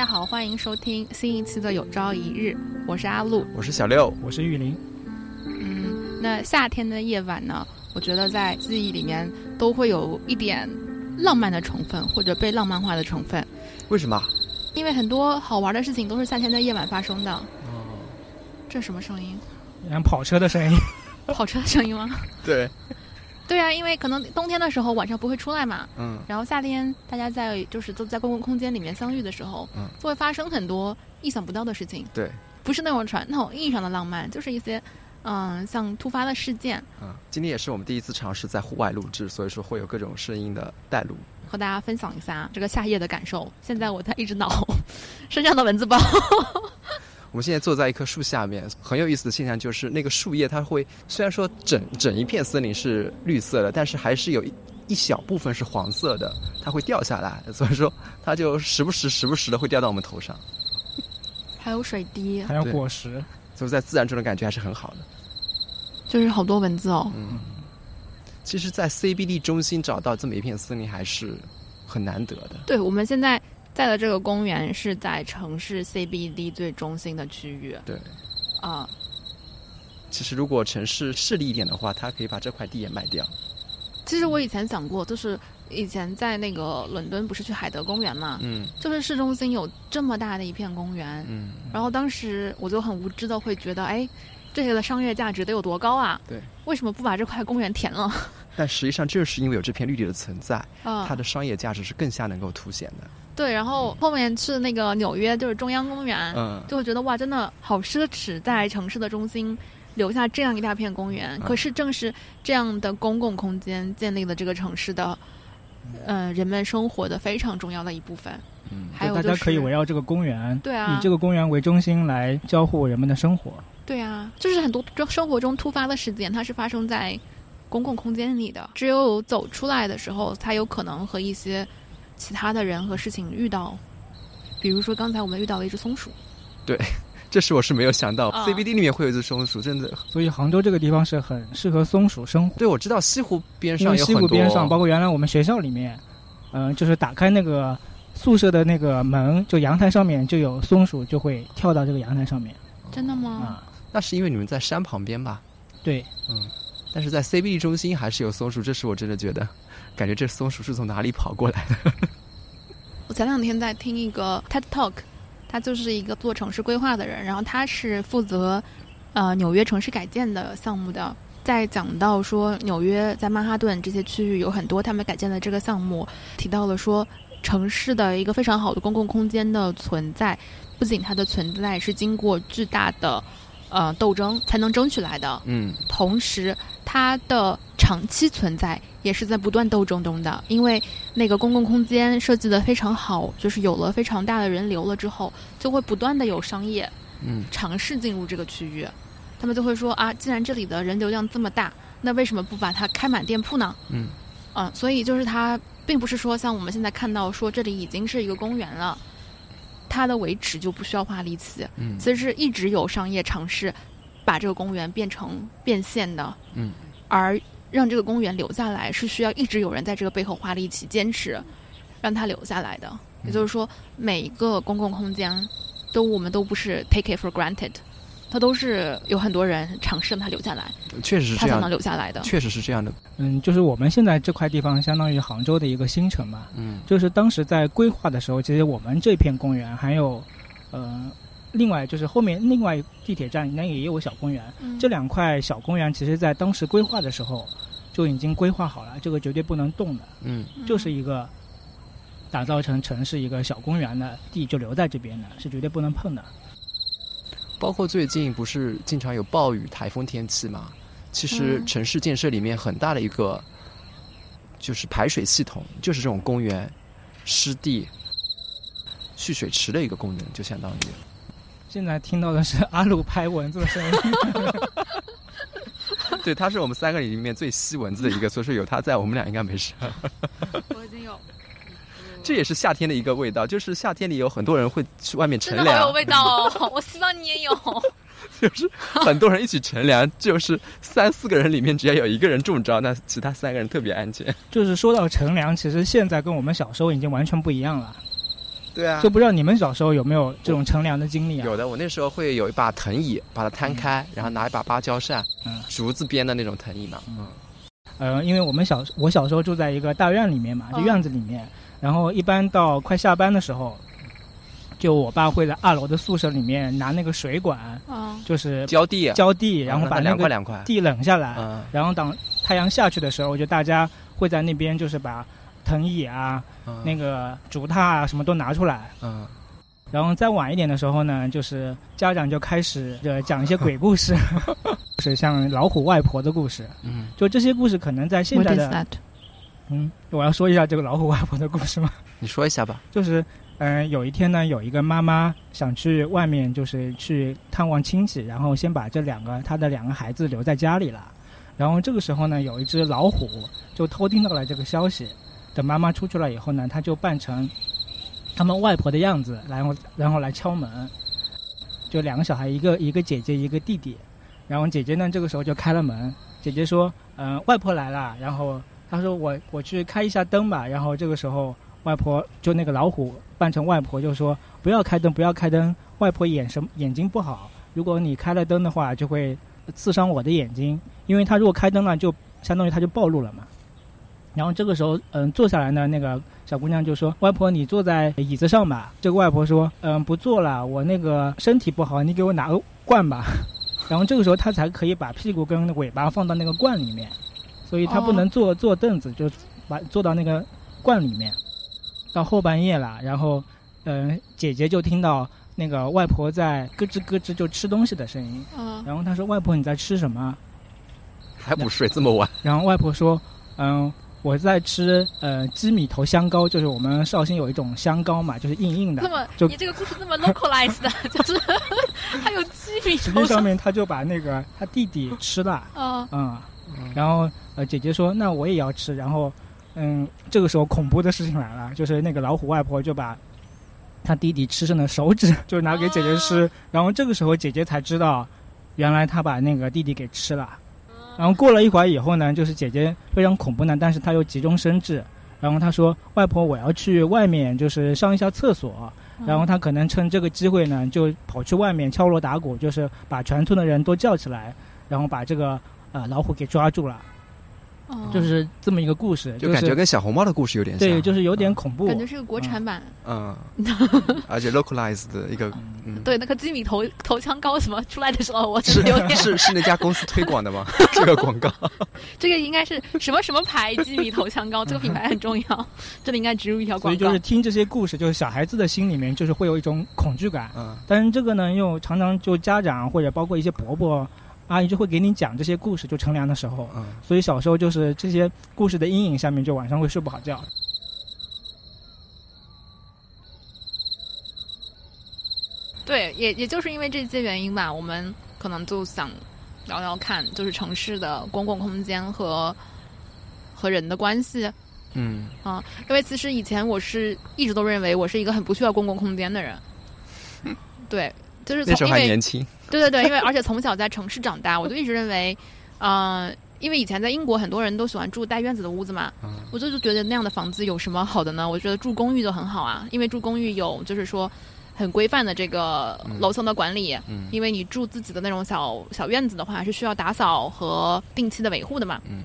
家好，欢迎收听新一期的《有朝一日》，我是阿露，我是小六，我是玉林。嗯，那夏天的夜晚呢，我觉得在记忆里面都会有一点浪漫的成分，或者被浪漫化的成分。为什么？因为很多好玩的事情都是夏天的夜晚发生的。哦，这什么声音？像跑车的声音。跑车的声音吗？对。对啊，因为可能冬天的时候晚上不会出来嘛，嗯，然后夏天大家在就是都在公共空间里面相遇的时候，嗯，就会发生很多意想不到的事情。对，不是那种传统意义上的浪漫，就是一些嗯像突发的事件。嗯，今天也是我们第一次尝试在户外录制，所以说会有各种声音的带路，和大家分享一下这个夏夜的感受。现在我在一直挠 身上的蚊子包。我们现在坐在一棵树下面，很有意思的现象就是那个树叶它会，虽然说整整一片森林是绿色的，但是还是有一一小部分是黄色的，它会掉下来，所以说它就时不时时不时的会掉到我们头上。还有水滴，还有果实，就是在自然中的感觉还是很好的。就是好多蚊子哦。嗯。其实，在 CBD 中心找到这么一片森林还是很难得的。对，我们现在。在的这个公园是在城市 CBD 最中心的区域。对，啊，其实如果城市势利一点的话，他可以把这块地也卖掉。其实我以前想过，就是以前在那个伦敦不是去海德公园嘛，嗯，就是市中心有这么大的一片公园，嗯，然后当时我就很无知的会觉得，哎，这些的商业价值得有多高啊？对，为什么不把这块公园填了？但实际上就是因为有这片绿地的存在，它的商业价值是更加能够凸显的。对，然后后面是那个纽约，就是中央公园，就会觉得哇，真的好奢侈，在城市的中心留下这样一大片公园。可是正是这样的公共空间，建立了这个城市的，呃，人们生活的非常重要的一部分。嗯，还有大家可以围绕这个公园，对啊，以这个公园为中心来交互人们的生活。对啊，就是很多生活中突发的事件，它是发生在公共空间里的。只有走出来的时候，才有可能和一些。其他的人和事情遇到，比如说刚才我们遇到了一只松鼠，对，这是我是没有想到，CBD 里面会有一只松鼠，真的。所以杭州这个地方是很适合松鼠生活。对，我知道西湖边上有西湖边上，包括原来我们学校里面，嗯，就是打开那个宿舍的那个门，就阳台上面就有松鼠，就会跳到这个阳台上面。真的吗？啊，那是因为你们在山旁边吧？对，嗯，但是在 CBD 中心还是有松鼠，这是我真的觉得。感觉这松鼠是从哪里跑过来的？我前两天在听一个 TED Talk，他就是一个做城市规划的人，然后他是负责呃纽约城市改建的项目的，在讲到说纽约在曼哈顿这些区域有很多他们改建的这个项目，提到了说城市的一个非常好的公共空间的存在，不仅它的存在是经过巨大的呃斗争才能争取来的，嗯，同时它的长期存在。也是在不断斗争中的，因为那个公共空间设计的非常好，就是有了非常大的人流了之后，就会不断的有商业，嗯，尝试进入这个区域，他们就会说啊，既然这里的人流量这么大，那为什么不把它开满店铺呢？嗯，啊，所以就是它并不是说像我们现在看到说这里已经是一个公园了，它的维持就不需要花力气，嗯，其实是一直有商业尝试把这个公园变成变现的，嗯，而。让这个公园留下来是需要一直有人在这个背后花力气坚持，让它留下来的。也就是说，每一个公共空间都我们都不是 take it for granted，它都是有很多人尝试让它留下来，确实是这样，它才能留下来的。确实是这样的。嗯，就是我们现在这块地方相当于杭州的一个新城嘛。嗯，就是当时在规划的时候，其实我们这片公园还有，呃。另外就是后面另外地铁站应该也有小公园，这两块小公园其实在当时规划的时候就已经规划好了，这个绝对不能动的，嗯，就是一个打造成城市一个小公园的地就留在这边的，是绝对不能碰的。包括最近不是经常有暴雨、台风天气嘛？其实城市建设里面很大的一个就是排水系统，就是这种公园、湿地、蓄水池的一个功能，就相当于。现在听到的是阿鲁拍蚊子的声音。对，他是我们三个里面最吸蚊子的一个，所以说有他在，我们俩应该没事。我已经有。这也是夏天的一个味道，就是夏天里有很多人会去外面乘凉。有味道哦！我希望你也有。就是很多人一起乘凉，就是三四个人里面只要有一个人中招，那其他三个人特别安全。就是说到乘凉，其实现在跟我们小时候已经完全不一样了。对啊，就不知道你们小时候有没有这种乘凉的经历啊？有的，我那时候会有一把藤椅，把它摊开，然后拿一把芭蕉扇，嗯，竹子编的那种藤椅嘛，嗯。呃，因为我们小我小时候住在一个大院里面嘛，就院子里面，然后一般到快下班的时候，就我爸会在二楼的宿舍里面拿那个水管，就是浇地，浇地，然后把那个地冷下来，嗯，然后等太阳下去的时候，就大家会在那边就是把藤椅啊、那个竹榻啊什么都拿出来，嗯。然后再晚一点的时候呢，就是家长就开始就讲一些鬼故事，是像老虎外婆的故事。嗯，就这些故事可能在现在的，嗯，我要说一下这个老虎外婆的故事吗？你说一下吧。就是，嗯，有一天呢，有一个妈妈想去外面，就是去探望亲戚，然后先把这两个她的两个孩子留在家里了。然后这个时候呢，有一只老虎就偷听到了这个消息。等妈妈出去了以后呢，他就扮成。他们外婆的样子，然后然后来敲门，就两个小孩，一个一个姐姐，一个弟弟。然后姐姐呢，这个时候就开了门。姐姐说：“嗯，外婆来了。”然后他说：“我我去开一下灯吧。”然后这个时候，外婆就那个老虎扮成外婆就说：“不要开灯，不要开灯，外婆眼神眼睛不好。如果你开了灯的话，就会刺伤我的眼睛。因为他如果开灯了，就相当于他就暴露了嘛。”然后这个时候，嗯，坐下来呢，那个小姑娘就说：“外婆，你坐在椅子上吧。”这个外婆说：“嗯，不坐了，我那个身体不好，你给我拿个罐吧。”然后这个时候，她才可以把屁股跟尾巴放到那个罐里面，所以他不能坐坐凳子，就把坐到那个罐里面。到后半夜了，然后，嗯，姐姐就听到那个外婆在咯吱咯吱就吃东西的声音。嗯。然后她说：“外婆，你在吃什么？”还不睡这么晚？然后外婆说：“嗯。”我在吃呃鸡米头香膏，就是我们绍兴有一种香膏嘛，就是硬硬的。这么，你这个故事这么 localized，就是 还有鸡米头。实际上面他就把那个他弟弟吃了。啊。嗯。然后呃姐姐说那我也要吃，然后嗯这个时候恐怖的事情来了，就是那个老虎外婆就把他弟弟吃剩的手指 就拿给姐姐吃，然后这个时候姐姐才知道，原来他把那个弟弟给吃了。然后过了一会儿以后呢，就是姐姐非常恐怖呢，但是她又急中生智，然后她说：“外婆，我要去外面，就是上一下厕所。”然后她可能趁这个机会呢，就跑去外面敲锣打鼓，就是把全村的人都叫起来，然后把这个呃老虎给抓住了。就是这么一个故事，就感觉跟小红帽的故事有点像，对，就是有点恐怖，感觉是个国产版，嗯，而且 localized 的一个，对，那个鸡米头头枪膏什么出来的时候，我是有点是是那家公司推广的吗？这个广告，这个应该是什么什么牌鸡米头枪膏？这个品牌很重要，这里应该植入一条广告。所以就是听这些故事，就是小孩子的心里面就是会有一种恐惧感，嗯，但是这个呢，又常常就家长或者包括一些伯伯。阿姨就会给你讲这些故事，就乘凉的时候，嗯，所以小时候就是这些故事的阴影下面，就晚上会睡不好觉。对，也也就是因为这些原因吧，我们可能就想聊聊看，就是城市的公共空间和和人的关系。嗯，啊，因为其实以前我是一直都认为我是一个很不需要公共空间的人。对。就是那时候还年轻，对对对，因为而且从小在城市长大，我就一直认为，嗯，因为以前在英国很多人都喜欢住带院子的屋子嘛，我就就觉得那样的房子有什么好的呢？我觉得住公寓就很好啊，因为住公寓有就是说很规范的这个楼层的管理，因为你住自己的那种小小院子的话，是需要打扫和定期的维护的嘛，嗯，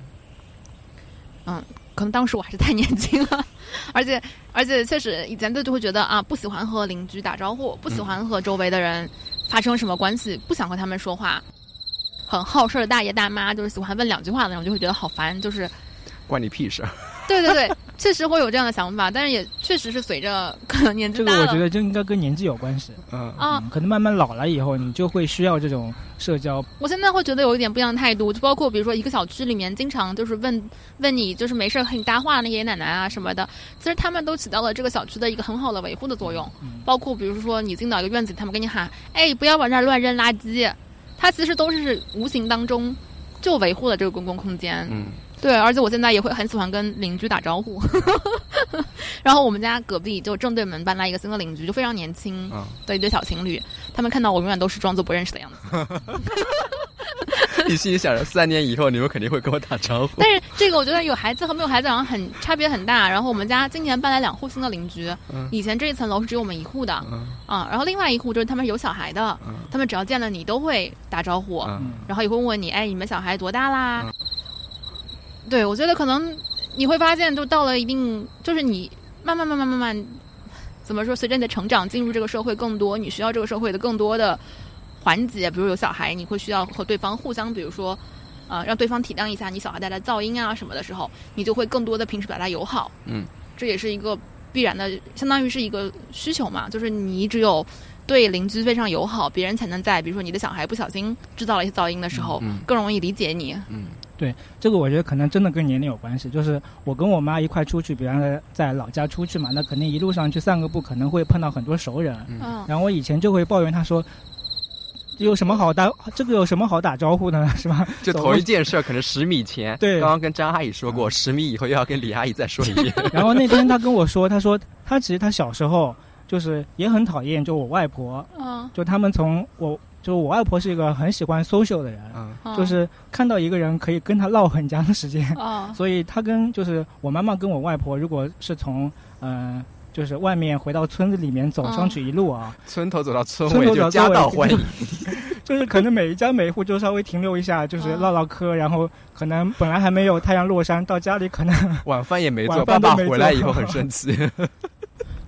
嗯。可能当时我还是太年轻了，而且而且确实以前就就会觉得啊，不喜欢和邻居打招呼，不喜欢和周围的人发生什么关系，不想和他们说话，很好事的大爷大妈就是喜欢问两句话的那种，就会觉得好烦，就是关你屁事。对 对对，确实会有这样的想法，但是也确实是随着可能年纪大了，这个我觉得就应该跟年纪有关系。嗯啊，可能慢慢老了以后，你就会需要这种社交。我现在会觉得有一点不一样的态度，就包括比如说一个小区里面，经常就是问问你，就是没事和你搭话那爷爷奶奶啊什么的，其实他们都起到了这个小区的一个很好的维护的作用。包括比如说你进到一个院子，他们跟你喊：“哎，不要往这儿乱扔垃圾。”他其实都是无形当中就维护了这个公共空间。嗯。对，而且我现在也会很喜欢跟邻居打招呼。然后我们家隔壁就正对门搬来一个新的邻居，就非常年轻的一对小情侣。他们看到我永远都是装作不认识的样子。你心里想着三年以后你们肯定会跟我打招呼。但是这个我觉得有孩子和没有孩子好像很差别很大。然后我们家今年搬来两户新的邻居，以前这一层楼是只有我们一户的，啊，然后另外一户就是他们有小孩的，他们只要见了你都会打招呼，然后也会问问你，哎，你们小孩多大啦？对，我觉得可能你会发现，就到了一定，就是你慢慢慢慢慢慢，怎么说？随着你的成长，进入这个社会更多，你需要这个社会的更多的环节，比如有小孩，你会需要和对方互相，比如说，呃，让对方体谅一下你小孩带来噪音啊什么的时候，你就会更多的平时表达友好。嗯，这也是一个必然的，相当于是一个需求嘛，就是你只有对邻居非常友好，别人才能在比如说你的小孩不小心制造了一些噪音的时候，更容易理解你。嗯。对，这个我觉得可能真的跟年龄有关系。就是我跟我妈一块出去，比方说在老家出去嘛，那肯定一路上去散个步，可能会碰到很多熟人。嗯。然后我以前就会抱怨她说：“有什么好打？这个有什么好打招呼的，是吧？”就同一件事，可能十米前，对，刚刚跟张阿姨说过，十米以后又要跟李阿姨再说一遍。然后那天她跟我说：“她说她其实她小时候就是也很讨厌，就我外婆。嗯。就他们从我。”就我外婆是一个很喜欢 social 的人，就是看到一个人可以跟他唠很长的时间，所以他跟就是我妈妈跟我外婆，如果是从嗯就是外面回到村子里面走上去一路啊，村头走到村尾就家道欢迎，就是可能每一家每一户就稍微停留一下，就是唠唠嗑，然后可能本来还没有太阳落山，到家里可能晚饭也没做，爸爸回来以后很生气。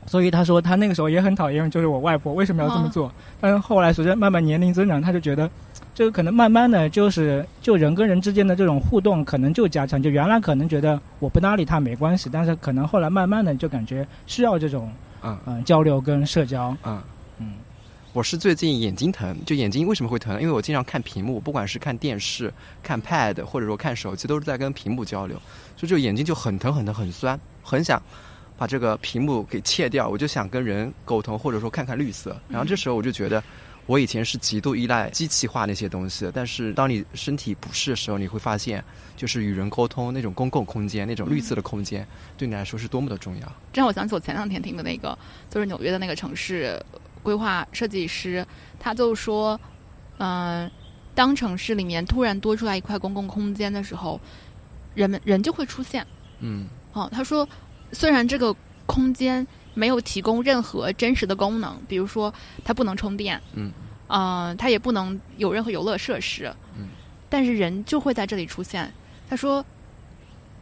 所以他说他那个时候也很讨厌，就是我外婆为什么要这么做。但是后来随着慢慢年龄增长，他就觉得，这个可能慢慢的就是就人跟人之间的这种互动可能就加强。就原来可能觉得我不搭理他没关系，但是可能后来慢慢的就感觉需要这种嗯嗯交流跟社交。嗯嗯，我是最近眼睛疼，就眼睛为什么会疼？因为我经常看屏幕，不管是看电视、看 Pad 或者说看手机，都是在跟屏幕交流，所以就眼睛就很疼很疼很酸，很想。把这个屏幕给切掉，我就想跟人沟通，或者说看看绿色。然后这时候我就觉得，我以前是极度依赖机器化那些东西的。但是当你身体不适的时候，你会发现，就是与人沟通那种公共空间、那种绿色的空间，对你来说是多么的重要。这让我想起我前两天听的那个，就是纽约的那个城市规划设计师，他就说，嗯，当城市里面突然多出来一块公共空间的时候，人们人就会出现。嗯，哦，他说。虽然这个空间没有提供任何真实的功能，比如说它不能充电，嗯，呃，它也不能有任何游乐设施，嗯，但是人就会在这里出现。他说，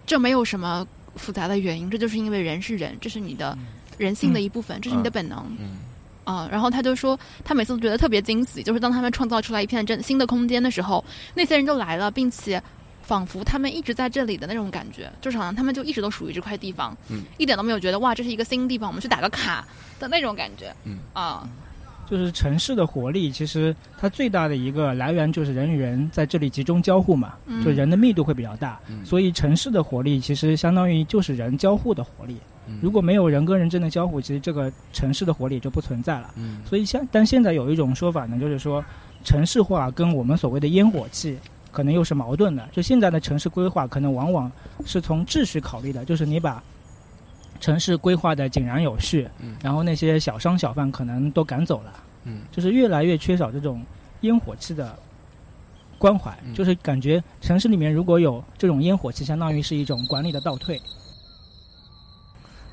这没有什么复杂的原因，这就是因为人是人，这是你的人性的一部分，这是你的本能，嗯，啊，然后他就说，他每次都觉得特别惊喜，就是当他们创造出来一片真新的空间的时候，那些人就来了，并且。仿佛他们一直在这里的那种感觉，就是好像他们就一直都属于这块地方，嗯，一点都没有觉得哇，这是一个新地方，我们去打个卡的那种感觉，嗯啊，就是城市的活力，其实它最大的一个来源就是人与人在这里集中交互嘛，就人的密度会比较大，所以城市的活力其实相当于就是人交互的活力。如果没有人跟人之间的交互，其实这个城市的活力就不存在了。嗯，所以现但现在有一种说法呢，就是说城市化跟我们所谓的烟火气。可能又是矛盾的。就现在的城市规划，可能往往是从秩序考虑的，就是你把城市规划的井然有序，嗯，然后那些小商小贩可能都赶走了，嗯，就是越来越缺少这种烟火气的关怀，就是感觉城市里面如果有这种烟火气，相当于是一种管理的倒退。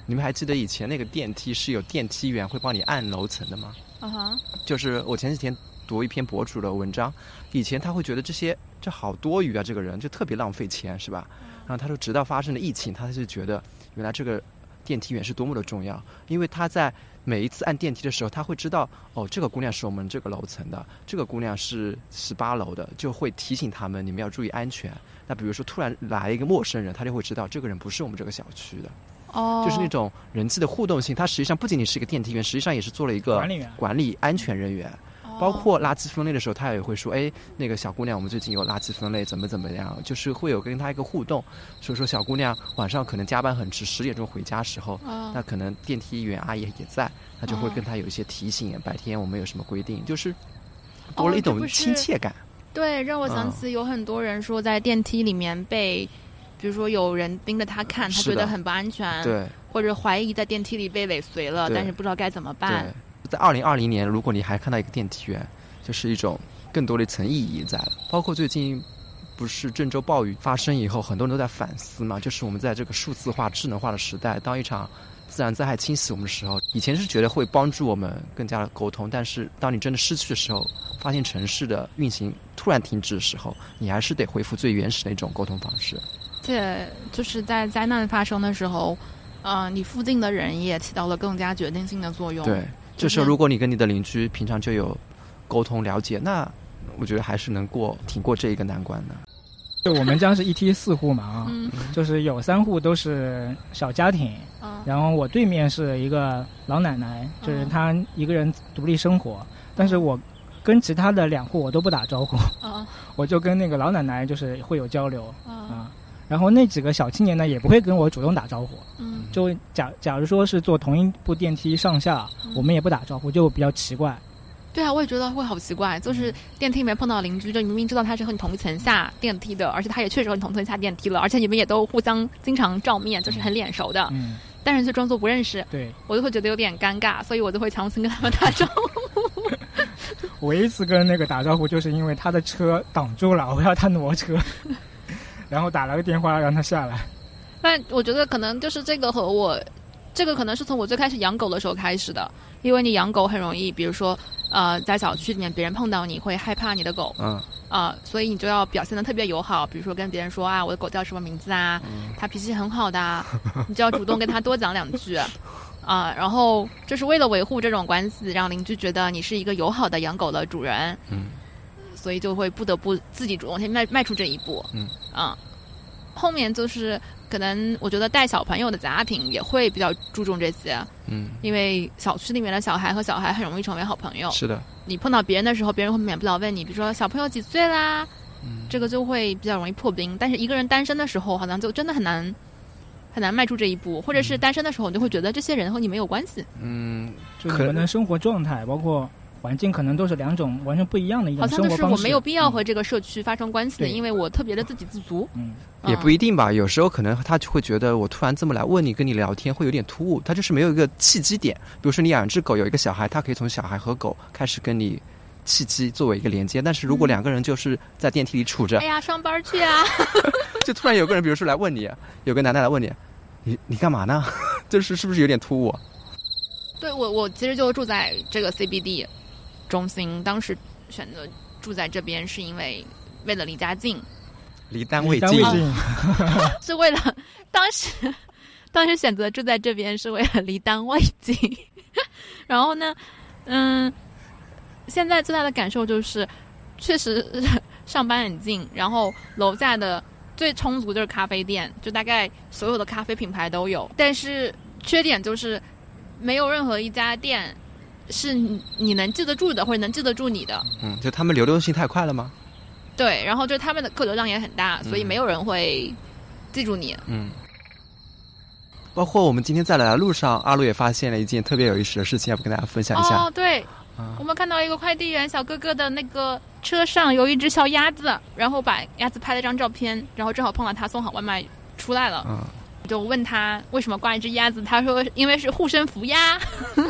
你们还记得以前那个电梯是有电梯员会帮你按楼层的吗？啊哈，就是我前几天读一篇博主的文章，以前他会觉得这些。这好多余啊！这个人就特别浪费钱，是吧？然后他说，直到发生了疫情，他就觉得原来这个电梯员是多么的重要。因为他在每一次按电梯的时候，他会知道哦，这个姑娘是我们这个楼层的，这个姑娘是十八楼的，就会提醒他们你们要注意安全。那比如说突然来一个陌生人，他就会知道这个人不是我们这个小区的。哦，就是那种人际的互动性，他实际上不仅仅是一个电梯员，实际上也是做了一个管理员、管理安全人员。包括垃圾分类的时候，他也会说：“哎，那个小姑娘，我们最近有垃圾分类，怎么怎么样？就是会有跟她一个互动。所以说，小姑娘晚上可能加班很迟，十点钟回家时候，那可能电梯员阿姨也在，他就会跟她有一些提醒。白天我们有什么规定？就是多了一种亲切感。对，让我想起有很多人说，在电梯里面被，比如说有人盯着他看，他觉得很不安全，对，或者怀疑在电梯里被尾随了，但是不知道该怎么办。”在二零二零年，如果你还看到一个电梯员，就是一种更多的一层意义在。包括最近不是郑州暴雨发生以后，很多人都在反思嘛，就是我们在这个数字化、智能化的时代，当一场自然灾害侵袭我们的时候，以前是觉得会帮助我们更加的沟通，但是当你真的失去的时候，发现城市的运行突然停止的时候，你还是得恢复最原始的一种沟通方式。且就是在灾难发生的时候，呃，你附近的人也起到了更加决定性的作用。对，这时候如果你跟你的邻居平常就有沟通了解，那我觉得还是能过挺过这一个难关的。就我们家是一梯四户嘛啊，就是有三户都是小家庭，然后我对面是一个老奶奶，就是她一个人独立生活，但是我跟其他的两户我都不打招呼，我就跟那个老奶奶就是会有交流啊。然后那几个小青年呢，也不会跟我主动打招呼。嗯，就假假如说是坐同一部电梯上下，我们也不打招呼，就比较奇怪。对啊，我也觉得会好奇怪。就是电梯里面碰到邻居，就你明明知道他是和你同一层下电梯的，而且他也确实和你同层下电梯了，而且你们也都互相经常照面，就是很脸熟的。嗯。但是却装作不认识。对。我就会觉得有点尴尬，所以我就会强行跟他们打招呼。我一次跟那个打招呼，就是因为他的车挡住了，我要他挪车。然后打了个电话让他下来，但我觉得可能就是这个和我，这个可能是从我最开始养狗的时候开始的，因为你养狗很容易，比如说呃在小区里面别人碰到你会害怕你的狗，嗯。啊，所以你就要表现的特别友好，比如说跟别人说啊我的狗叫什么名字啊，它脾气很好的，你就要主动跟它多讲两句，啊，然后就是为了维护这种关系，让邻居觉得你是一个友好的养狗的主人，嗯。所以就会不得不自己主动先迈迈出这一步，嗯。啊，后面就是可能我觉得带小朋友的家庭也会比较注重这些，嗯，因为小区里面的小孩和小孩很容易成为好朋友，是的。你碰到别人的时候，别人会免不了问你，比如说小朋友几岁啦，嗯，这个就会比较容易破冰。但是一个人单身的时候，好像就真的很难很难迈出这一步，或者是单身的时候，你就会觉得这些人和你没有关系，嗯，就可能生活状态包括。环境可能都是两种完全不一样的一种生活方式。好像就是我没有必要和这个社区发生关系，因为我特别的自给自足。嗯，也不一定吧。有时候可能他就会觉得我突然这么来问你，跟你聊天会有点突兀。他就是没有一个契机点。比如说你养只狗，有一个小孩，他可以从小孩和狗开始跟你契机作为一个连接。但是如果两个人就是在电梯里杵着，哎呀，上班去啊，就突然有个人，比如说来问你，有个男的来问你，你你干嘛呢？就是是不是有点突兀？对我，我其实就住在这个 CBD。中心当时选择住在这边，是因为为了离家近，离单位近，是为了当时 当时选择住在这边是为了离单位近。然后呢，嗯，现在最大的感受就是，确实上班很近，然后楼下的最充足就是咖啡店，就大概所有的咖啡品牌都有。但是缺点就是没有任何一家店。是你能记得住的，或者能记得住你的。嗯，就他们流动性太快了吗？对，然后就他们的客流量也很大，所以没有人会记住你。嗯。包括我们今天在来的路上，阿鲁也发现了一件特别有意思的事情，要不跟大家分享一下？哦，对，我们看到一个快递员小哥哥的那个车上有一只小鸭子，然后把鸭子拍了张照片，然后正好碰到他送好外卖出来了，嗯，就问他为什么挂一只鸭子，他说因为是护身符鸭。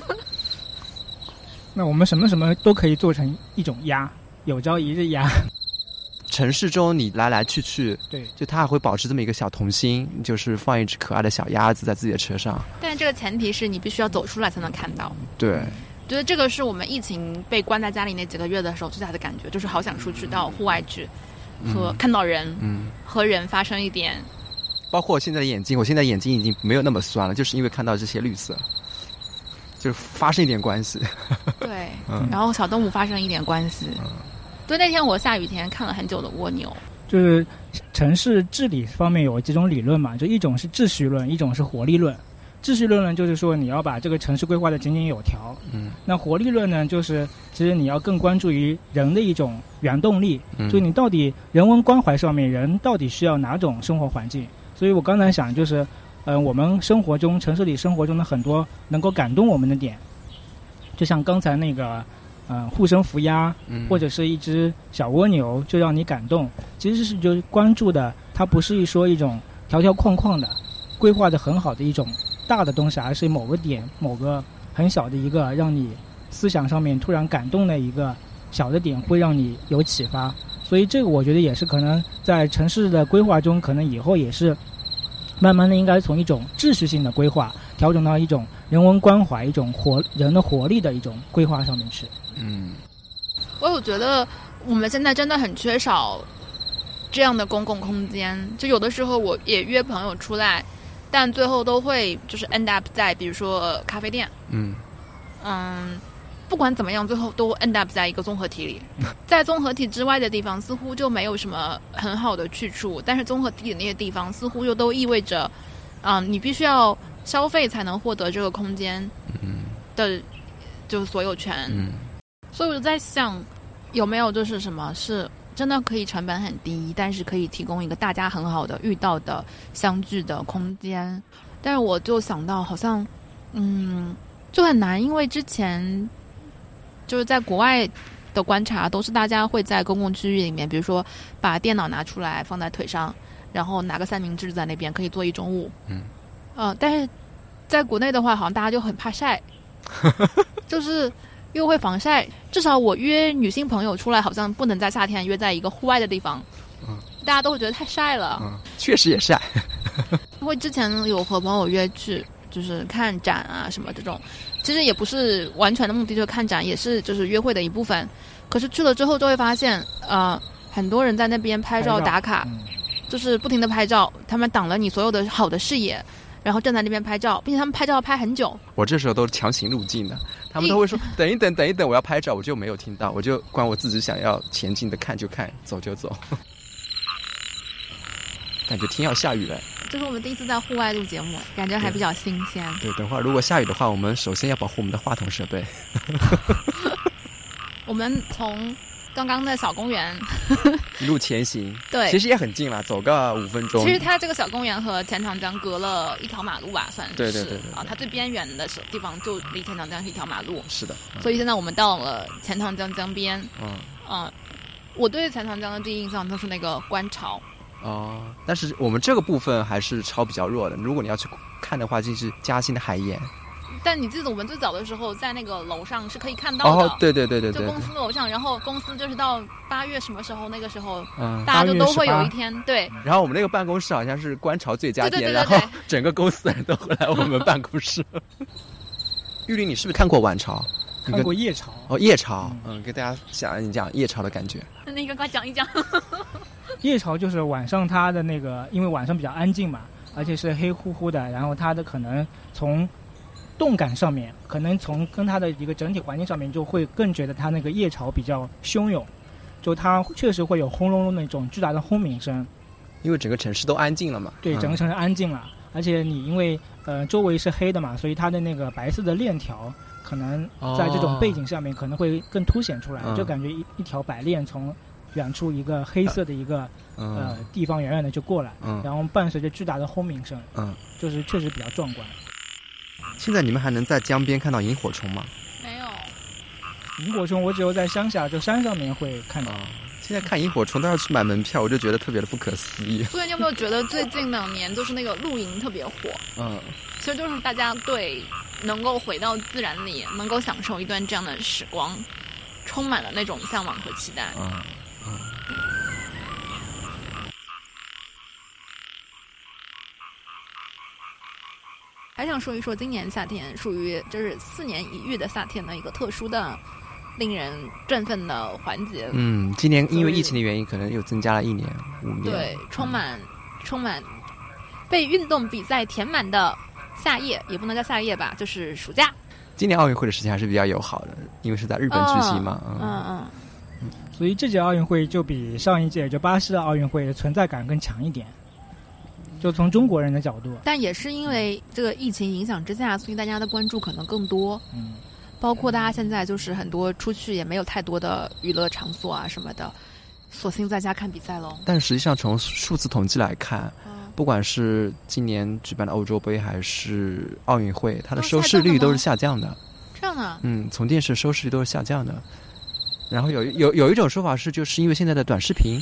那我们什么什么都可以做成一种鸭，有朝一日鸭。城市中你来来去去，对，就它还会保持这么一个小童心，就是放一只可爱的小鸭子在自己的车上。但是这个前提是你必须要走出来才能看到。对，觉得这个是我们疫情被关在家里那几个月的时候最大的感觉，就是好想出去到户外去，和看到人，嗯，和人发生一点。包括我现在的眼睛，我现在眼睛已经没有那么酸了，就是因为看到这些绿色。就发生一点关系，对，然后小动物发生一点关系。对，那天我下雨天看了很久的蜗牛。就是城市治理方面有几种理论嘛，就一种是秩序论，一种是活力论。秩序论呢，就是说你要把这个城市规划的井井有条。嗯。那活力论呢，就是其实你要更关注于人的一种原动力，嗯就你到底人文关怀上面，人到底需要哪种生活环境？所以我刚才想就是。嗯，我们生活中城市里生活中的很多能够感动我们的点，就像刚才那个，嗯，护身符鸭，或者是一只小蜗牛，就让你感动。其实是就关注的，它不是一说一种条条框框的规划的很好的一种大的东西，而是某个点、某个很小的一个让你思想上面突然感动的一个小的点会让你有启发。所以这个我觉得也是可能在城市的规划中，可能以后也是慢慢的应该从一种秩序性的规划调整到一种人文关怀、一种活人的活力的一种规划上面去。嗯，我有觉得我们现在真的很缺少这样的公共空间。就有的时候我也约朋友出来，但最后都会就是 end up 在比如说咖啡店。嗯嗯。不管怎么样，最后都 end up 在一个综合体里，在综合体之外的地方似乎就没有什么很好的去处，但是综合体的那些地方似乎又都意味着，嗯，你必须要消费才能获得这个空间的就是所有权。所以我就在想，有没有就是什么是真的可以成本很低，但是可以提供一个大家很好的遇到的相聚的空间？但是我就想到，好像嗯，就很难，因为之前。就是在国外的观察，都是大家会在公共区域里面，比如说把电脑拿出来放在腿上，然后拿个三明治在那边可以坐一中午。嗯，呃，但是在国内的话，好像大家就很怕晒，就是又会防晒。至少我约女性朋友出来，好像不能在夏天约在一个户外的地方。嗯，大家都会觉得太晒了。嗯，确实也晒。因为之前有和朋友约去，就是看展啊什么这种。其实也不是完全的目的，就是看展，也是就是约会的一部分。可是去了之后就会发现，呃，很多人在那边拍照打卡，就是不停的拍照，他们挡了你所有的好的视野，然后站在那边拍照，并且他们拍照拍很久。我这时候都是强行入镜的，他们都会说 等一等，等一等，我要拍照，我就没有听到，我就管我自己想要前进的看就看，走就走。感觉天要下雨了。这是我们第一次在户外录节目，感觉还比较新鲜。对，等会儿如果下雨的话，我们首先要保护我们的话筒设备。我们从刚刚的小公园 一路前行，对，其实也很近了，走个五分钟。其实它这个小公园和钱塘江隔了一条马路吧，算是。对对对。啊，它最边缘的地方就离钱塘江是一条马路。是的。所以现在我们到了钱塘江江边。嗯。嗯，我对钱塘江的第一印象就是那个观潮。哦，但是我们这个部分还是超比较弱的。如果你要去看的话，就是嘉兴的海盐。但你记得我们最早的时候在那个楼上是可以看到的。哦，对对对对对。就公司楼上，然后公司就是到八月什么时候那个时候，嗯，大家就都会有一天对。然后我们那个办公室好像是观潮最佳天，然后整个公司的人都会来我们办公室。玉林，你是不是看过晚潮？看过夜潮。哦，夜潮，嗯，给大家讲一讲夜潮的感觉。那你赶快讲一讲。夜潮就是晚上它的那个，因为晚上比较安静嘛，而且是黑乎乎的，然后它的可能从动感上面，可能从跟它的一个整体环境上面，就会更觉得它那个夜潮比较汹涌，就它确实会有轰隆隆那种巨大的轰鸣声，因为整个城市都安静了嘛。对，整个城市安静了，而且你因为呃周围是黑的嘛，所以它的那个白色的链条可能在这种背景下面可能会更凸显出来，就感觉一一条白链从。远处一个黑色的一个呃地方，远远的就过来，然后伴随着巨大的轰鸣声，嗯，就是确实比较壮观。现在你们还能在江边看到萤火虫吗？没有。萤火虫我只有在乡下，就山上面会看到。现在看萤火虫都要去买门票，我就觉得特别的不可思议。所以你有没有觉得最近两年就是那个露营特别火？嗯，其实就是大家对能够回到自然里，能够享受一段这样的时光，充满了那种向往和期待。嗯。还想说一说今年夏天属于就是四年一遇的夏天的一个特殊的、令人振奋的环节。嗯，今年因为疫情的原因，可能又增加了一年、五年。对，充满充满被运动比赛填满的夏夜，也不能叫夏夜吧，就是暑假。今年奥运会的事情还是比较友好的，因为是在日本举行嘛。嗯嗯。所以这届奥运会就比上一届就巴西的奥运会的存在感更强一点，就从中国人的角度。但也是因为这个疫情影响之下，所以大家的关注可能更多。嗯，包括大家现在就是很多出去也没有太多的娱乐场所啊什么的，索性在家看比赛喽。但实际上从数字统计来看，不管是今年举办的欧洲杯还是奥运会，它的收视率都是下降的。这样的？嗯，从电视收视率都是下降的。然后有有有一种说法是，就是因为现在的短视频，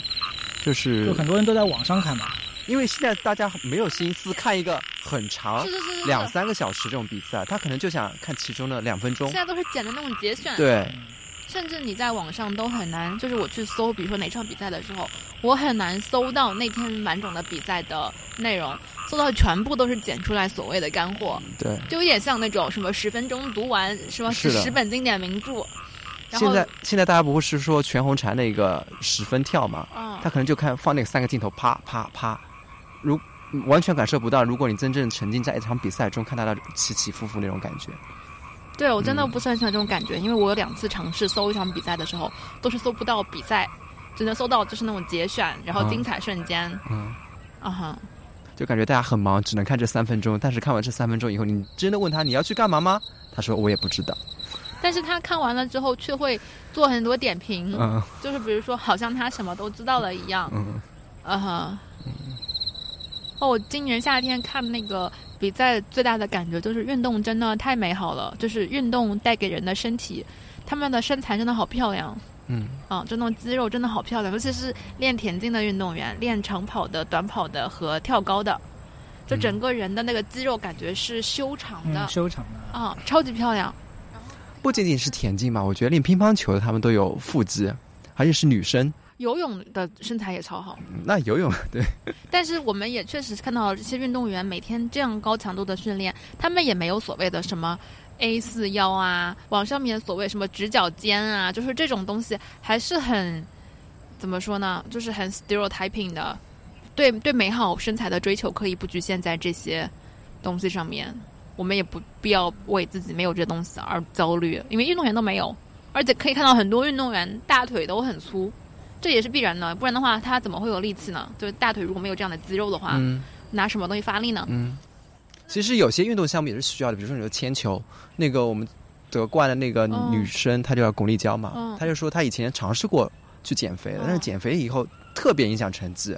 就是就很多人都在网上看嘛。因为现在大家没有心思看一个很长两三个小时这种比赛，他可能就想看其中的两分钟。现在都是剪的那种节选。对，甚至你在网上都很难，就是我去搜，比如说哪场比赛的时候，我很难搜到那天完整的比赛的内容，搜到全部都是剪出来所谓的干货。对，就有点像那种什么十分钟读完什么十本经典名著。现在现在大家不是说全红婵那个十分跳嘛？嗯，他可能就看放那个三个镜头，啪啪啪，如完全感受不到。如果你真正沉浸在一场比赛中，看到的起起伏伏那种感觉。对，我真的不是很喜欢这种感觉，因为我有两次尝试搜一场比赛的时候，都是搜不到比赛，只能搜到就是那种节选，然后精彩瞬间。嗯，啊哈，就感觉大家很忙，只能看这三分钟。但是看完这三分钟以后，你真的问他你要去干嘛吗？他说我也不知道。但是他看完了之后，却会做很多点评，就是比如说，好像他什么都知道了一样。嗯，啊哈。哦，我今年夏天看那个比赛，最大的感觉就是运动真的太美好了，就是运动带给人的身体，他们的身材真的好漂亮。嗯，啊，就那种肌肉真的好漂亮，尤其是练田径的运动员，练长跑的、短跑的和跳高的，就整个人的那个肌肉感觉是修长的，修长的啊，超级漂亮。不仅仅是田径嘛，我觉得练乒乓球的他们都有腹肌，而且是女生。游泳的身材也超好。那游泳 对。但是我们也确实看到这些运动员每天这样高强度的训练，他们也没有所谓的什么 A 四腰啊，网上面所谓什么直角肩啊，就是这种东西还是很怎么说呢？就是很 stereotyping 的。对对，美好身材的追求可以不局限在这些东西上面。我们也不必要为自己没有这东西而焦虑，因为运动员都没有，而且可以看到很多运动员大腿都很粗，这也是必然的，不然的话他怎么会有力气呢？就是大腿如果没有这样的肌肉的话，拿什么东西发力呢？嗯，其实有些运动项目也是需要的，比如说你说铅球，那个我们得冠的那个女生，她就叫巩立姣嘛，她就说她以前尝试过去减肥，但是减肥以后特别影响成绩。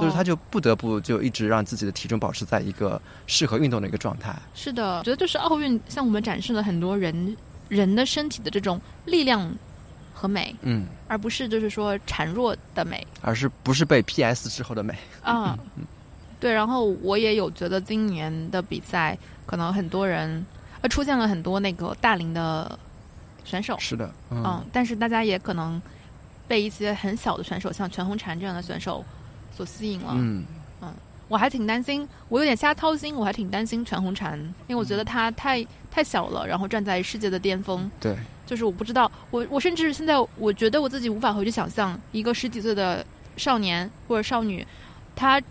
就是他就不得不就一直让自己的体重保持在一个适合运动的一个状态。是的，我觉得就是奥运向我们展示了很多人人的身体的这种力量和美，嗯，而不是就是说孱弱的美，而是不是被 PS 之后的美。啊？对，然后我也有觉得今年的比赛可能很多人呃出现了很多那个大龄的选手，是的，嗯，但是大家也可能被一些很小的选手，像全红婵这样的选手。所吸引了，嗯嗯，我还挺担心，我有点瞎操心，我还挺担心全红婵，因为我觉得她太太小了，然后站在世界的巅峰，对，就是我不知道，我我甚至现在我觉得我自己无法回去想象一个十几岁的少年或者少女，他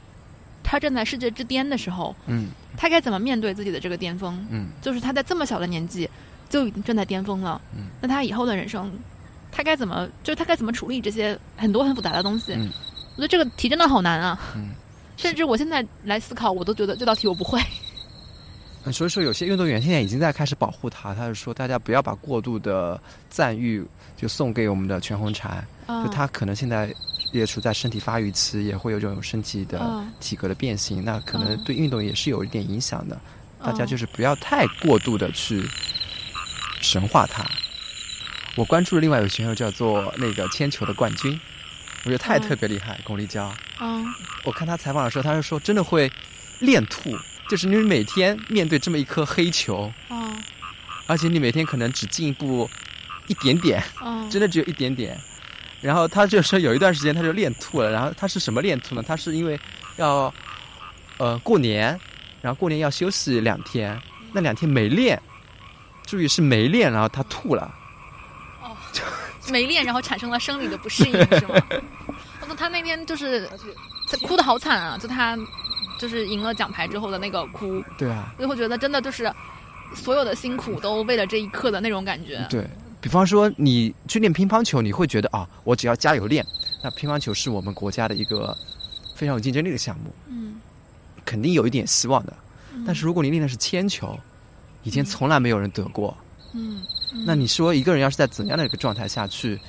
他站在世界之巅的时候，嗯，他该怎么面对自己的这个巅峰？嗯，就是他在这么小的年纪就已经站在巅峰了，嗯，那他以后的人生，他该怎么，就是他该怎么处理这些很多很复杂的东西？嗯。我觉得这个题真的好难啊！嗯，甚至我现在来思考，我都觉得这道题我不会。所以说，有些运动员现在已经在开始保护他。他是说，大家不要把过度的赞誉就送给我们的全红婵。就他可能现在也处在身体发育期，也会有这种身体的体格的变形，那可能对运动也是有一点影响的。大家就是不要太过度的去神化他。我关注的另外一个选手叫做那个铅球的冠军。我觉得他也特别厉害，巩立姣。嗯，我看他采访的时候，他是说真的会练吐，就是你每天面对这么一颗黑球，嗯，而且你每天可能只进步一点点，嗯，真的只有一点点。然后他就说有一段时间他就练吐了，然后他是什么练吐呢？他是因为要呃过年，然后过年要休息两天，那两天没练，注意是没练，然后他吐了。没练，然后产生了生理的不适应，是吗？我说他那天就是哭的好惨啊！就他就是赢了奖牌之后的那个哭，对啊，就会觉得真的就是所有的辛苦都为了这一刻的那种感觉。对比方说，你去练乒乓球，你会觉得啊，我只要加油练，那乒乓球是我们国家的一个非常有竞争力的项目，嗯，肯定有一点希望的。但是如果你练的是铅球，以前从来没有人得过，嗯。那你说一个人要是在怎样的一个状态下去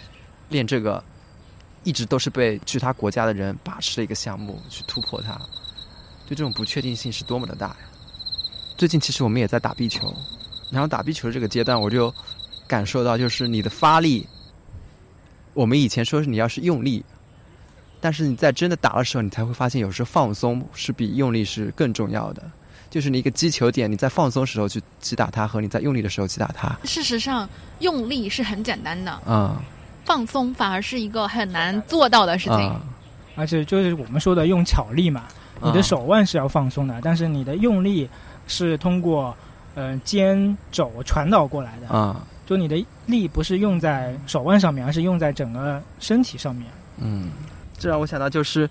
练这个，一直都是被其他国家的人把持的一个项目去突破它，就这种不确定性是多么的大呀！最近其实我们也在打壁球，然后打壁球这个阶段，我就感受到就是你的发力，我们以前说是你要是用力，但是你在真的打的时候，你才会发现有时候放松是比用力是更重要的。就是你一个击球点，你在放松时候去击打它，和你在用力的时候击打它。事实上，用力是很简单的，嗯，放松反而是一个很难做到的事情。而且就是我们说的用巧力嘛，你的手腕是要放松的，但是你的用力是通过呃肩肘传导过来的。啊，就你的力不是用在手腕上面，而是用在整个身体上面。嗯，这让我想到就是。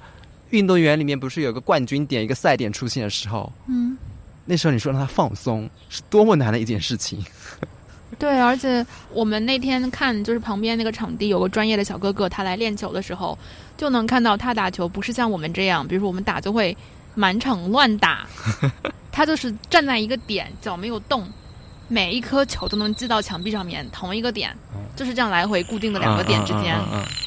运动员里面不是有个冠军点、一个赛点出现的时候，嗯，那时候你说让他放松是多么难的一件事情。对，而且我们那天看，就是旁边那个场地有个专业的小哥哥，他来练球的时候，就能看到他打球不是像我们这样，比如说我们打就会满场乱打，他就是站在一个点，脚没有动。每一颗球都能击到墙壁上面同一个点，就是这样来回固定的两个点之间。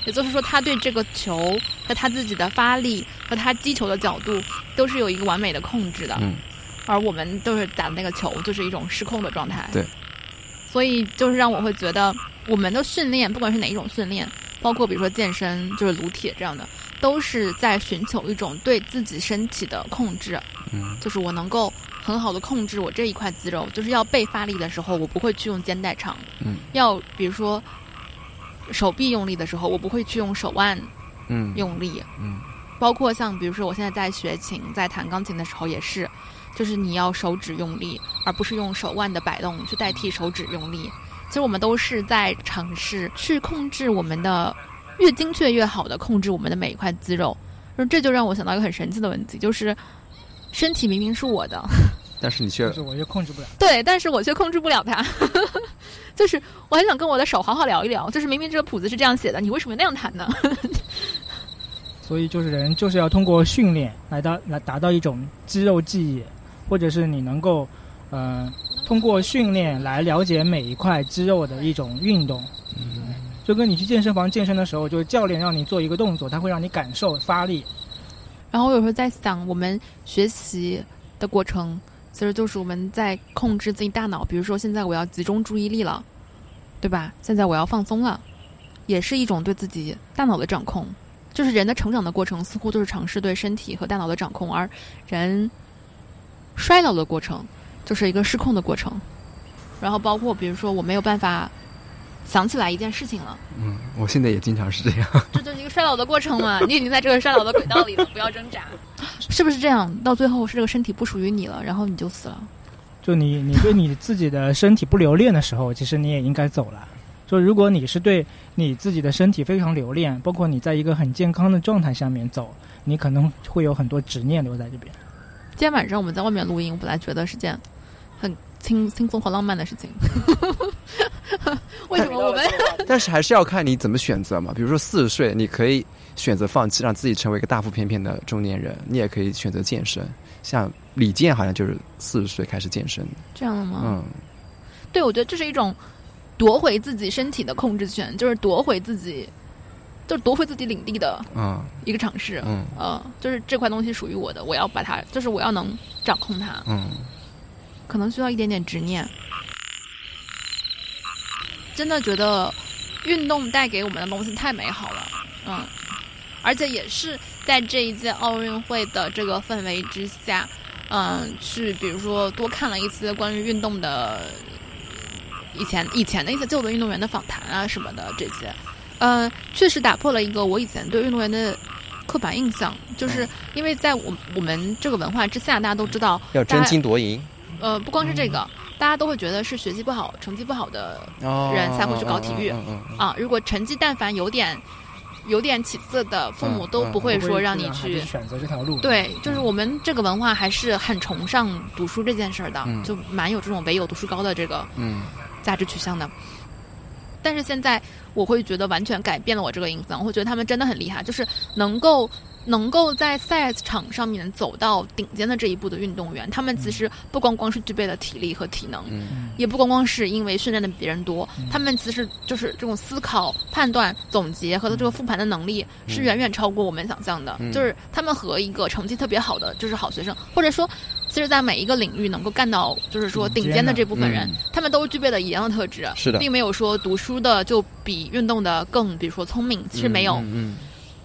也就是说，他对这个球和他自己的发力和他击球的角度都是有一个完美的控制的。而我们都是打的那个球，就是一种失控的状态。对。所以就是让我会觉得，我们的训练，不管是哪一种训练，包括比如说健身，就是撸铁这样的，都是在寻求一种对自己身体的控制。嗯。就是我能够。很好的控制我这一块肌肉，就是要背发力的时候，我不会去用肩带长。嗯。要比如说手臂用力的时候，我不会去用手腕。嗯。用力。嗯。包括像比如说我现在在学琴，在弹钢琴的时候也是，就是你要手指用力，而不是用手腕的摆动去代替手指用力。其实我们都是在尝试去控制我们的越精确越好的控制我们的每一块肌肉。这就让我想到一个很神奇的问题，就是。身体明明是我的，但是你却，我又控制不了。对，但是我却控制不了它。就是我很想跟我的手好好聊一聊。就是明明这个谱子是这样写的，你为什么那样弹呢？所以就是人就是要通过训练来到来达到一种肌肉记忆，或者是你能够呃通过训练来了解每一块肌肉的一种运动。嗯，就跟你去健身房健身的时候，就是教练让你做一个动作，他会让你感受发力。然后我有时候在想，我们学习的过程，其实就是我们在控制自己大脑。比如说，现在我要集中注意力了，对吧？现在我要放松了，也是一种对自己大脑的掌控。就是人的成长的过程，似乎就是尝试对身体和大脑的掌控；而人衰老的过程，就是一个失控的过程。然后包括，比如说，我没有办法。想起来一件事情了，嗯，我现在也经常是这样。这就是一个衰老的过程嘛，你已经在这个衰老的轨道里了，不要挣扎，是不是这样？到最后是这个身体不属于你了，然后你就死了。就你，你对你自己的身体不留恋的时候，其实你也应该走了。就如果你是对你自己的身体非常留恋，包括你在一个很健康的状态下面走，你可能会有很多执念留在这边。今天晚上我们在外面录音，我本来觉得是件很轻轻松和浪漫的事情。为什么我们？但是还是要看你怎么选择嘛。比如说四十岁，你可以选择放弃，让自己成为一个大腹便便的中年人；你也可以选择健身。像李健好像就是四十岁开始健身。这样的吗？嗯，对，我觉得这是一种夺回自己身体的控制权，就是夺回自己，就是夺回自己领地的嗯一个尝试。嗯，呃，就是这块东西属于我的，我要把它，就是我要能掌控它。嗯，可能需要一点点执念。真的觉得运动带给我们的东西太美好了，嗯，而且也是在这一届奥运会的这个氛围之下，嗯，去比如说多看了一些关于运动的以前以前的一些旧的运动员的访谈啊什么的这些，嗯，确实打破了一个我以前对运动员的刻板印象，就是因为在我我们这个文化之下，大家都知道要争金夺银，呃，不光是这个。大家都会觉得是学习不好、成绩不好的人才会去搞体育啊。如果成绩但凡有点有点起色的，父母都不会说让你去选择这条路。对，就是我们这个文化还是很崇尚读书这件事儿的，就蛮有这种唯有读书高的这个价值取向的。但是现在我会觉得完全改变了我这个印象，我会觉得他们真的很厉害，就是能够。能够在赛场上面走到顶尖的这一步的运动员，他们其实不光光是具备了体力和体能，也不光光是因为训练的比别人多，他们其实就是这种思考、判断、总结和这个复盘的能力是远远超过我们想象的。就是他们和一个成绩特别好的就是好学生，或者说，其实，在每一个领域能够干到就是说顶尖的这部分人，他们都具备了一样的特质，是的，并没有说读书的就比运动的更，比如说聪明，其实没有。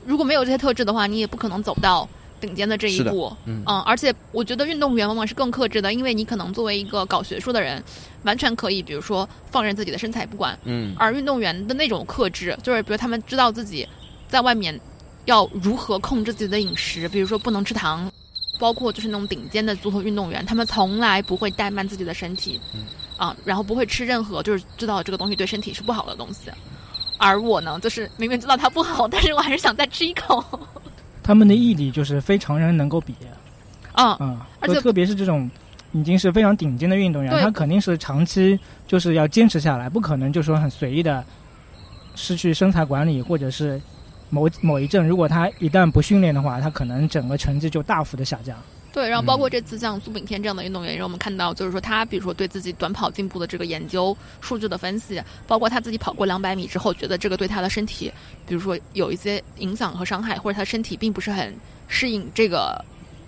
如果没有这些特质的话，你也不可能走到顶尖的这一步。嗯，而且我觉得运动员往往是更克制的，因为你可能作为一个搞学术的人，完全可以，比如说放任自己的身材不管。嗯，而运动员的那种克制，就是比如他们知道自己在外面要如何控制自己的饮食，比如说不能吃糖，包括就是那种顶尖的足球运动员，他们从来不会怠慢自己的身体。嗯，啊，然后不会吃任何就是知道这个东西对身体是不好的东西。而我呢，就是明明知道它不好，但是我还是想再吃一口。他们的毅力就是非常人能够比，啊啊！而且特别是这种已经是非常顶尖的运动员，他肯定是长期就是要坚持下来，不可能就说很随意的失去身材管理，或者是某某一阵，如果他一旦不训练的话，他可能整个成绩就大幅的下降。对，然后包括这次像苏炳添这样的运动员，让我们看到，就是说他，比如说对自己短跑进步的这个研究、数据的分析，包括他自己跑过两百米之后，觉得这个对他的身体，比如说有一些影响和伤害，或者他身体并不是很适应这个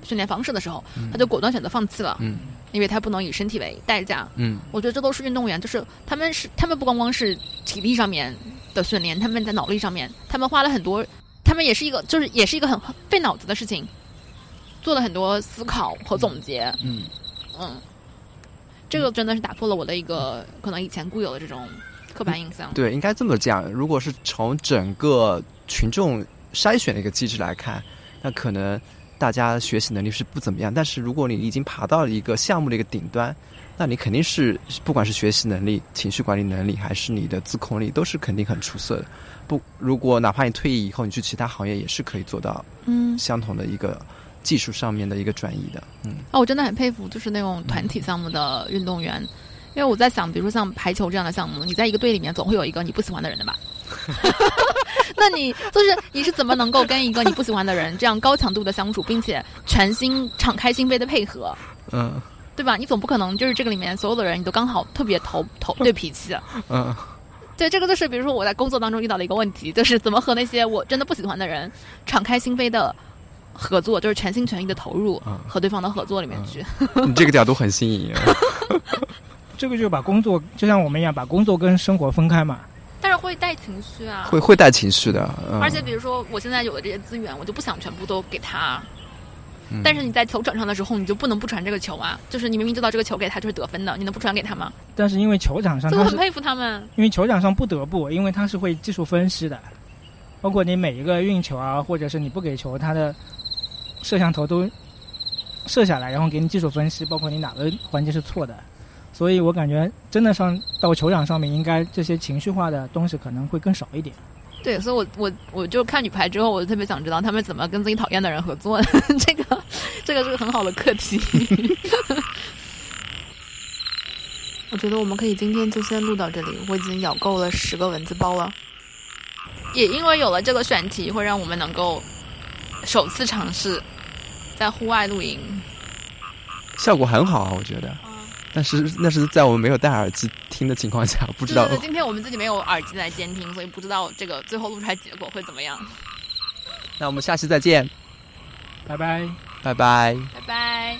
训练方式的时候，他就果断选择放弃了。嗯，因为他不能以身体为代价。嗯，我觉得这都是运动员，就是他们是他们不光光是体力上面的训练，他们在脑力上面，他们花了很多，他们也是一个，就是也是一个很费脑子的事情。做了很多思考和总结，嗯嗯，这个真的是打破了我的一个可能以前固有的这种刻板印象。对，应该这么讲。如果是从整个群众筛选的一个机制来看，那可能大家学习能力是不怎么样。但是如果你已经爬到了一个项目的一个顶端，那你肯定是不管是学习能力、情绪管理能力，还是你的自控力，都是肯定很出色的。不，如果哪怕你退役以后，你去其他行业也是可以做到嗯相同的一个。技术上面的一个转移的，嗯，啊，我真的很佩服，就是那种团体项目的运动员，因为我在想，比如说像排球这样的项目，你在一个队里面总会有一个你不喜欢的人的吧？那你就是你是怎么能够跟一个你不喜欢的人这样高强度的相处，并且全心敞开心扉的配合？嗯，对吧？你总不可能就是这个里面所有的人你都刚好特别投投对脾气。嗯，对，这个就是比如说我在工作当中遇到的一个问题，就是怎么和那些我真的不喜欢的人敞开心扉的。合作就是全心全意的投入和对方的合作里面去。你这个角度很新颖。这个就把工作就像我们一样，把工作跟生活分开嘛。但是会带情绪啊。会会带情绪的。而且比如说，我现在有的这些资源，我就不想全部都给他。但是你在球场上的时候，你就不能不传这个球啊！就是你明明知道这个球给他就是得分的，你能不传给他吗？但是因为球场上，我很佩服他们。因为球场上不得不，因为他是会技术分析的，包括你每一个运球啊，或者是你不给球，他的。摄像头都摄下来，然后给你技术分析，包括你哪个环节是错的。所以我感觉真的上到球场上面，应该这些情绪化的东西可能会更少一点。对，所以我我我就看女排之后，我就特别想知道他们怎么跟自己讨厌的人合作。这个这个是个很好的课题。我觉得我们可以今天就先录到这里。我已经咬够了十个蚊子包了。也因为有了这个选题，会让我们能够首次尝试。在户外露营，效果很好，我觉得。但是那是在我们没有戴耳机听的情况下，不知道。今天我们自己没有耳机来监听，所以不知道这个最后录出来结果会怎么样。那我们下期再见，拜拜，拜拜，拜拜。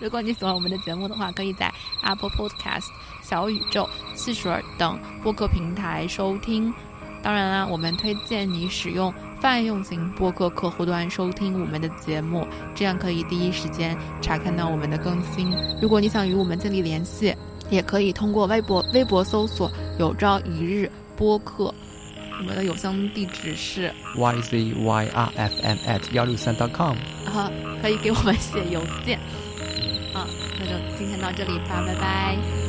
如果你喜欢我们的节目的话，可以在 Apple Podcast、小宇宙、汽水等播客平台收听。当然啦，我们推荐你使用。泛用型播客客户端收听我们的节目，这样可以第一时间查看到我们的更新。如果你想与我们建立联系，也可以通过微博微博搜索“有朝一日播客”，我们的邮箱地址是 yzyrfm@ 幺六三 .com，啊，可以给我们写邮件。啊，那就今天到这里吧，拜拜。